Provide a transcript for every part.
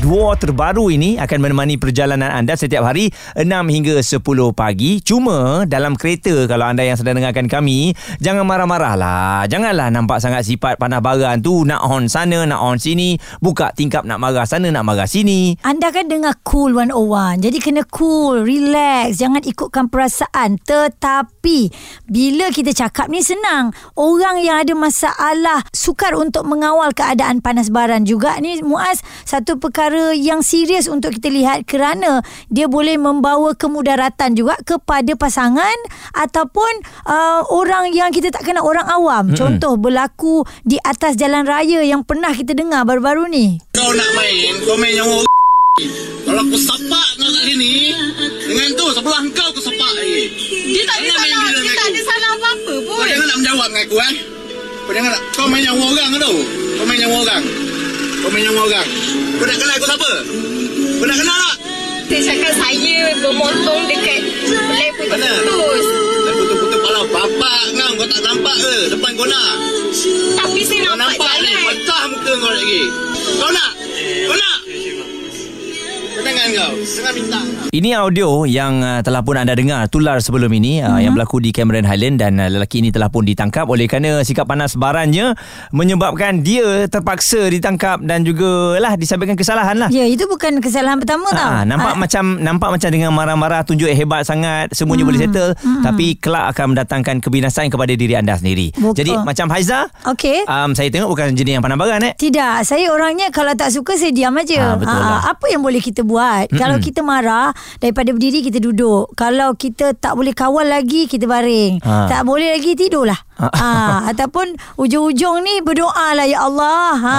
Dua terbaru ini akan menemani perjalanan anda setiap hari 6 hingga 10 pagi. Cuma dalam kereta kalau anda yang sedang dengarkan kami, jangan marah-marah lah. Janganlah nampak sangat sifat panah baran tu nak on sana, nak on sini. Buka tingkap nak marah sana, nak marah sini. Anda kan dengar Cool 101. Jadi kena cool, relax. Jangan ikutkan perasaan. Tetapi, bila kita cakap ni senang. Orang yang ada masalah sukar untuk mengawal keadaan panas baran juga ni Muaz. Satu perkara yang serius untuk kita lihat kerana dia boleh membawa kemudaratan juga kepada pasangan ataupun uh, orang yang kita tak kenal, orang awam. Mm-hmm. Contoh berlaku di atas jalan raya yang pernah kita dengar baru-baru ni. Kau nak main, kau main yang orang Kalau aku sepak kau kat sini Dengan tu sebelah kau aku sepak lagi Dia tak ada salah, dia tak ada salah apa-apa Kau pun. jangan nak menjawab dengan aku eh Kau jangan nak Kau main yang orang tu Kau main yang orang Kau main yang orang. Kau nak kenal aku siapa? Kau nak kenal tak? Saya cakap saya bermotong dekat Mana? putus-putus. Dah putus-putus kepala. Bapak kau Kau tak nampak ke Depan kau nak? Tapi saya Kau nampak, nampak ni jalan. Pecah muka kau lagi. Kau nak? Kau nak Kau jangan kau Jangan minta Ini audio yang uh, telah pun anda dengar tular sebelum ini uh, yang berlaku di Cameron Highland dan uh, lelaki ini telah pun ditangkap oleh kerana sikap panas barannya menyebabkan dia terpaksa ditangkap dan juga lah disabitkan kesalahan lah. Ya, itu bukan kesalahan pertama tau. Ha, nampak Ah, macam nampak macam dengan marah-marah tunjuk hebat sangat semuanya boleh settle tapi kelak akan mendatangkan kebinasan kepada diri anda sendiri. Betul. Jadi macam Haiza, Okey. um, saya tengok bukan jenis yang pandang baran eh. Tidak, saya orangnya kalau tak suka saya diam aja. Ah, betul lah. apa yang boleh kita buat? Mm-mm. Kalau kita marah, daripada berdiri kita duduk. Kalau kita tak boleh kawal lagi, kita baring. Ah. Tak boleh lagi tidurlah. Ah. ha, ataupun ujung-ujung ni berdoa lah ya Allah. Ha,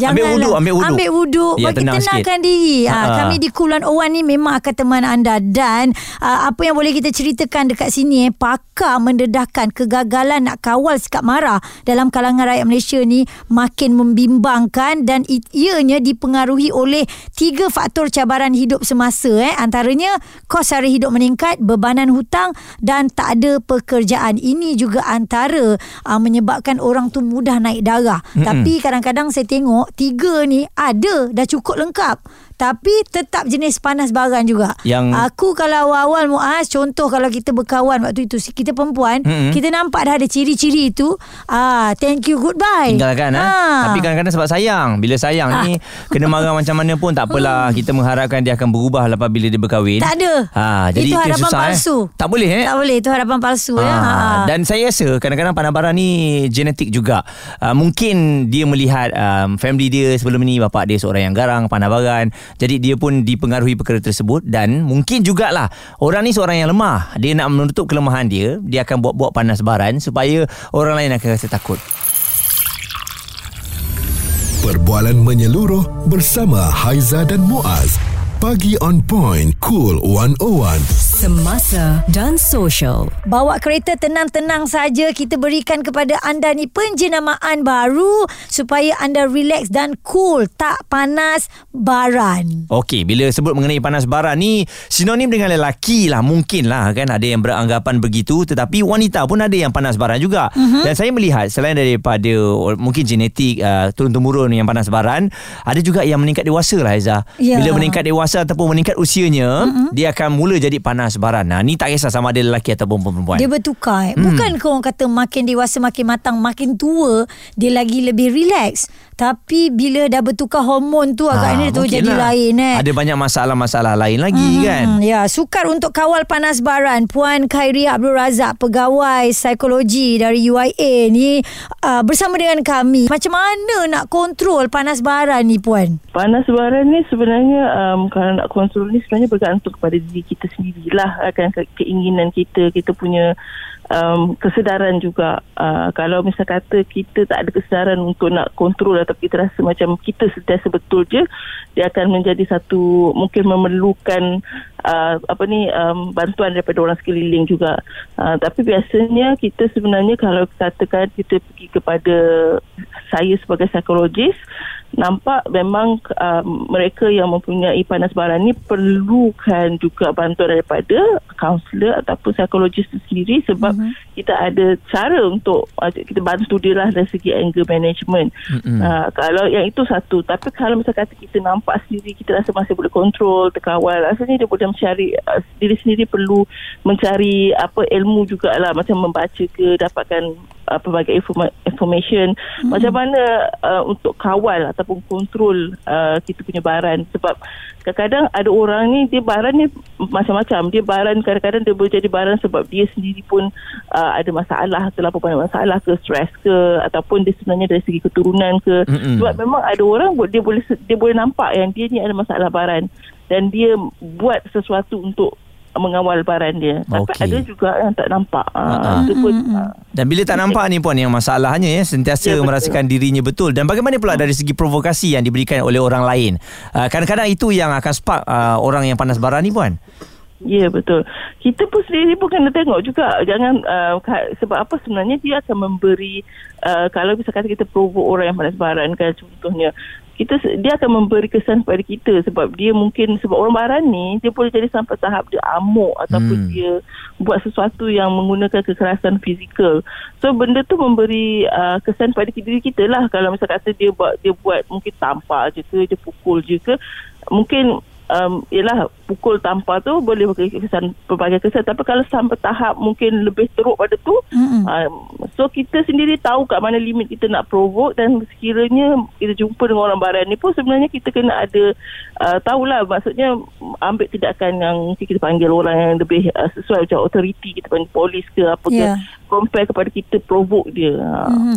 Ah. Ambil wuduk, ambil wuduk. Ambil wuduk. Ya, bagi tenang tenangkan sikit. diri. Ha, Ah. kami di Kulan Owan ni memang akan teman anda dan uh, apa yang boleh kita ceritakan dekat sini eh pakar mendedahkan kegagalan nak kawal sikap marah dalam kalangan rakyat Malaysia ni makin membimbangkan dan ianya dipengaruhi oleh tiga faktor cabaran hidup semasa eh. Antaranya kos sara hidup meningkat bebanan hutang dan tak ada pekerjaan. Ini juga antara uh, menyebabkan orang tu mudah naik darah. Mm-mm. tapi kadang-kadang saya tengok tiga ni ada dah cukup lengkap tapi tetap jenis panas baran juga. Yang- aku kalau awal-awal Muaz contoh kalau kita berkawan waktu itu kita perempuan Mm-mm. kita nampak dah ada ciri-ciri itu ah thank you goodbye. Tinggalkan ha. Ah. Tapi kadang-kadang sebab sayang Bila sayang Ah. ni Kena marah macam mana pun Tak apalah Kita mengharapkan dia akan berubah Lepas bila dia berkahwin tak ada. ha, Jadi itu harapan susah, palsu. eh. Tak boleh eh Tak boleh itu harapan palsu ya. Ah, Ha. Dan saya rasa kadang-kadang panah ni genetik juga. Uh, mungkin dia melihat um, family dia sebelum ni bapak dia seorang yang garang, panah Jadi dia pun dipengaruhi perkara tersebut dan mungkin jugalah orang ni seorang yang lemah. Dia nak menutup kelemahan dia, dia akan buat-buat panas baran supaya orang lain akan rasa takut. Perbualan menyeluruh bersama Haiza dan Muaz. Pagi on point. Cool 101. Semasa dan social. Bawa kereta tenang-tenang saja kita berikan kepada anda ni penjenamaan baru supaya anda relax dan cool, tak panas baran. Okey, bila sebut mengenai panas baran ni sinonim dengan lelaki lah mungkin lah kan ada yang beranggapan begitu tetapi wanita pun ada yang panas baran juga. Uh-huh. Dan saya melihat selain daripada mungkin genetik uh, turun-temurun yang panas baran, ada juga yang meningkat dewasa lah Aiza. Ya. Bila meningkat dewasa ataupun meningkat usianya, uh-huh. dia akan mula jadi panas baran. Nah, ni tak kisah sama ada lelaki ataupun perempuan. Dia bertukar. Hmm. Bukan kau orang kata makin dewasa makin matang, makin tua dia lagi lebih relax. Tapi bila dah bertukar hormon tu agaknya tu mungkin jadi lah. lain eh. Ada banyak masalah-masalah lain lagi kan. Hmm, ya, sukar untuk kawal panas baran. Puan Khairia Abdul Razak, pegawai psikologi dari UIA ni uh, bersama dengan kami. Macam mana nak kontrol panas baran ni puan? Panas baran ni sebenarnya um, kalau nak kontrol ni sebenarnya bergantung kepada diri kita sendirilah akan ke- keinginan kita kita punya um, kesedaran juga. Uh, kalau misal kata kita tak ada kesedaran untuk nak kontrol atau kita rasa macam kita sentiasa betul je dia akan menjadi satu mungkin memerlukan uh, apa ni um, bantuan daripada orang sekeliling juga. Uh, tapi biasanya kita sebenarnya kalau katakan kita pergi kepada saya sebagai psikologis nampak memang um, mereka yang mempunyai panas baran ni perlukan juga bantuan daripada ada kaunselor ataupun psikologis sendiri sebab Mm-hmm. kita ada cara untuk uh, kita bantu dia lah dari segi anger management. Mm-mm. Uh, kalau yang itu satu. Tapi kalau misalnya kata kita nampak sendiri kita rasa masih boleh kontrol, terkawal, rasanya dia boleh mencari uh, diri sendiri perlu mencari apa ilmu jugalah macam membaca ke dapatkan uh, pelbagai informa- information. Hmm. macam mana uh, untuk kawal ataupun kontrol uh, kita punya baran? Sebab kadang-kadang ada orang ni dia baran ni macam-macam. Dia baran kadang-kadang dia boleh jadi baran sebab dia sendiri pun uh, ada masalah terlalu banyak masalah ke stres ke ataupun dia sebenarnya dari segi keturunan ke. Mm-mm. sebab memang ada orang dia boleh dia boleh nampak yang dia ni ada masalah baran. Dan dia buat sesuatu untuk mengawal baran dia tapi Okey. ada juga yang tak nampak Ah, ah. uh, itu pun uh, Dan bila tak nampak ni puan yang masalahnya ya sentiasa Ya, betul. merasakan dirinya betul dan bagaimana pula dari segi provokasi yang diberikan oleh orang lain. Uh, kadang-kadang itu yang akan spark uh, orang yang panas bara ni puan. Ya betul. Kita pun sendiri pun kena tengok juga jangan uh, sebab apa sebenarnya dia akan memberi uh, kalau bisa kata kita provoke orang yang panas baran kan contohnya kita dia akan memberi kesan kepada kita sebab dia mungkin sebab orang baran ni dia boleh jadi sampai tahap dia amuk ataupun Hmm. dia buat sesuatu yang menggunakan kekerasan fizikal. So benda tu memberi uh, kesan pada diri kita lah kalau misal kata dia buat dia buat mungkin tampar je ke dia pukul je ke mungkin um, Yelah pukul tampar tu Boleh bagi kesan Pelbagai kesan Tapi kalau sampai tahap Mungkin lebih teruk pada tu Mm-mm. um, So kita sendiri tahu Kat mana limit kita nak provoke Dan sekiranya Kita jumpa dengan orang baran ni pun Sebenarnya kita kena ada uh, Tahulah Maksudnya Ambil tindakan yang kita panggil orang yang lebih uh, Sesuai macam authority Kita panggil polis ke Apa ke Compare kepada kita Provoke dia uh.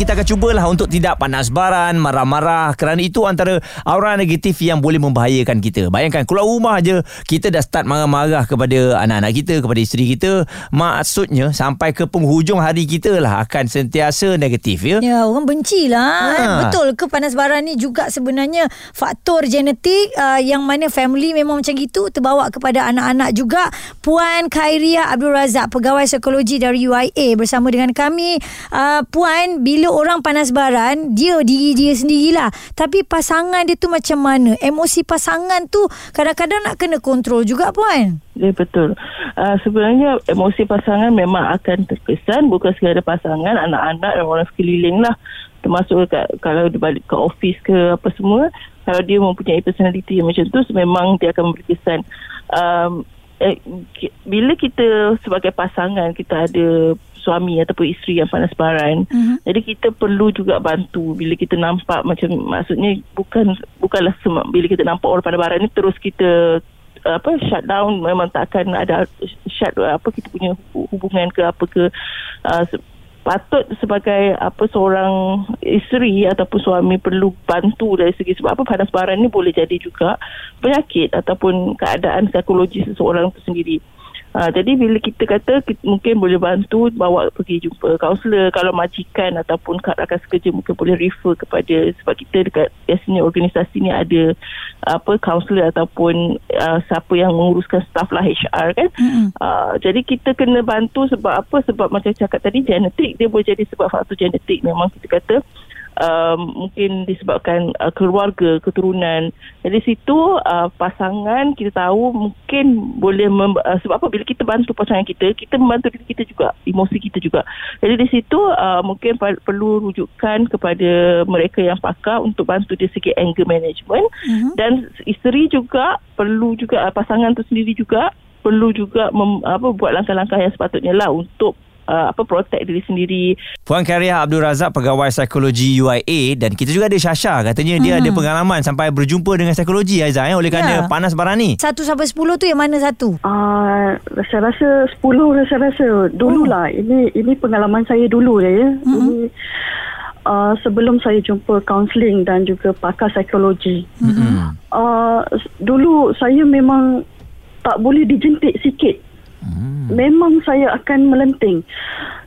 Kita akan cubalah untuk tidak panas baran, marah-marah kerana itu antara aura negatif yang boleh membahayakan kita. Bayangkan keluar rumah je kita dah start marah-marah kepada anak-anak kita, kepada isteri kita. Maksudnya sampai ke penghujung hari kita lah akan sentiasa negatif ya. Ya, orang benci lah. Ha. Ha. Betul ke panas baran ni juga sebenarnya faktor genetik uh, yang mana family memang macam gitu terbawa kepada anak-anak juga. Puan Khairia Abdul Razak, pegawai psikologi dari UIA bersama dengan kami. Uh, Puan, bila orang panas baran, dia diri dia sendirilah. Tapi pasangan dia tu macam mana? Emosi pasangan tu kadang-kadang nak kena kontrol juga, Puan. Ya betul. Uh, sebenarnya emosi pasangan memang akan terkesan bukan sekadar pasangan, anak-anak dan orang sekeliling lah. Termasuk kat, kalau dia balik ke office ke apa semua, kalau dia mempunyai personality yang macam tu, memang dia akan memberi kesan. Um, eh, bila kita sebagai pasangan, kita ada suami ataupun isteri yang panas baran. Mhm. Jadi kita perlu juga bantu bila kita nampak macam maksudnya bukan bukanlah semua bila kita nampak orang panas baran ni terus kita apa shut down memang tak akan ada shut apa kita punya hu- hubungan ke apa ke uh, patut sebagai apa seorang isteri ataupun suami perlu bantu dari segi sebab apa panas baran ni boleh jadi juga penyakit ataupun keadaan psikologis seseorang itu sendiri. Ha, jadi bila kita kata kita mungkin boleh bantu bawa pergi jumpa kaunselor. Kalau majikan ataupun kat rakan sekerja mungkin boleh refer kepada sebab kita dekat biasanya organisasi ni ada apa kaunselor ataupun uh, siapa yang menguruskan staff lah HR kan. Mm-mm. uh, jadi kita kena bantu sebab apa? Sebab macam cakap tadi genetik dia boleh jadi sebab faktor genetik. Memang kita kata um, mungkin disebabkan uh, keluarga keturunan. Jadi situ uh, pasangan kita tahu mungkin boleh mem- uh, sebab apa? Bila kita bantu pasangan kita kita membantu diri kita juga emosi kita juga. Jadi di situ uh, mungkin pa- perlu rujukan kepada mereka yang pakar untuk bantu dari segi anger management. Mhm. dan isteri juga perlu juga uh, pasangan tu sendiri juga perlu juga mem, apa buat langkah-langkah yang sepatutnya lah untuk uh, apa protect diri sendiri Puan Karia Abdul Razak pegawai psikologi UIA dan kita juga ada Syasha katanya dia ada pengalaman sampai berjumpa dengan psikologi Aizah eh oleh kerana Ya. panas baran ni. Satu sampai sepuluh tu yang mana satu? Ah, saya rasa 10 saya rasa dululah ini ini pengalaman saya dulu je ya. Ini uh, sebelum saya jumpa kaunseling dan juga pakar psikologi. Hmm. Uh, dulu saya memang tak boleh dijentik sikit. Memang saya akan melenting.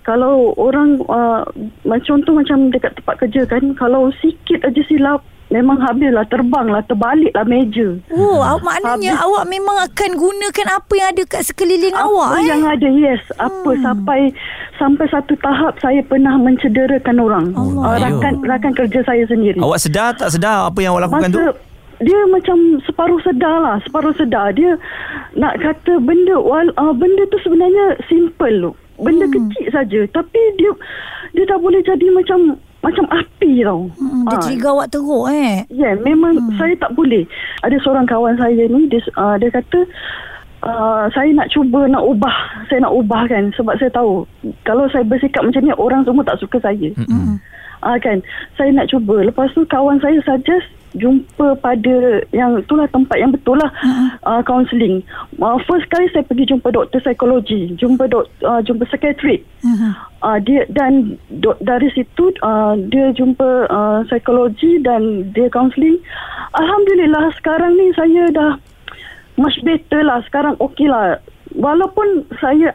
Kalau orang uh, macam contoh macam dekat tempat kerja kan, kalau sikit aja silap memang habislah terbanglah terbaliklah meja. Oh, awak maknanya Habis- awak memang akan gunakan apa yang ada kat sekeliling apa awak eh. yang ada yes apa sampai sampai satu tahap saya pernah mencederakan orang Allah. uh, rakan rakan kerja saya sendiri Awak sedar tak sedar apa yang awak lakukan tu? Dia macam separuh sedar lah separuh sedar dia nak kata benda wal, uh, benda tu sebenarnya simple loh benda hmm. kecil saja tapi dia dia dah boleh jadi macam macam api tau Hmm, dia Ah, trigger awak teruk eh. Ya, yeah, memang hmm. saya tak boleh. Ada seorang kawan saya ni dia uh, dia kata uh, saya nak cuba nak ubah, saya nak ubah kan sebab saya tahu kalau saya bersikap macam ni orang semua tak suka saya. Hmm. Ah uh, kan. Saya nak cuba. Lepas tu kawan saya suggest jumpa pada yang itulah tempat yang betul lah uh, counselling. Uh, first kali saya pergi jumpa doktor psikologi, jumpa dok, uh, jumpa psikiatrik. Uh, dia dan do, dari situ uh, dia jumpa uh, psikologi dan dia counselling. Alhamdulillah sekarang ni saya dah much better lah. Sekarang okey lah. Walaupun saya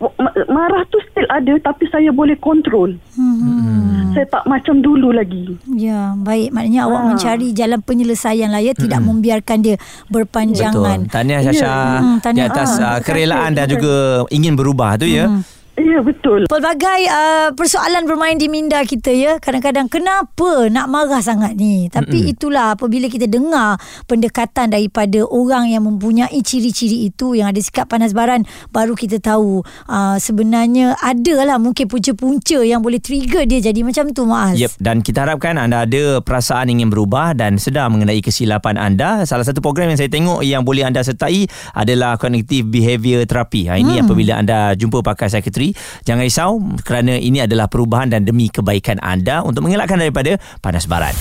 ma- marah tu still ada tapi saya boleh kontrol. Hmm. Saya tak macam dulu lagi. Ya, baik. Maknanya awak Ah. mencari jalan penyelesaian lah ya. Tidak membiarkan dia berpanjangan. Betul. Tahniah Syasha Hmm, di tahniah. atas Ah, uh, kerelaan dan juga ingin berubah tu ya. Ya betul. Pelbagai uh, persoalan bermain di minda kita ya. Kadang-kadang kenapa nak marah sangat ni? Tapi Mm-mm. itulah apabila kita dengar pendekatan daripada orang yang mempunyai ciri-ciri itu yang ada sikap panas baran baru kita tahu uh, sebenarnya adalah mungkin punca-punca yang boleh trigger dia jadi macam tu Maaz. Yep, dan kita harapkan anda ada perasaan ingin berubah dan sedar mengenai kesilapan anda. Salah satu program yang saya tengok yang boleh anda sertai adalah Cognitive Behaviour Therapy. Ha, ini hmm. apabila anda jumpa pakar psikiatri, jangan risau kerana ini adalah perubahan dan demi kebaikan anda untuk mengelakkan daripada panas baran.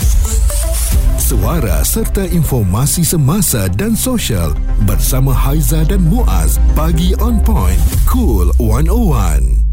Suara serta informasi semasa dan sosial bersama Haiza dan Muaz. Pagi on point. Cool 101.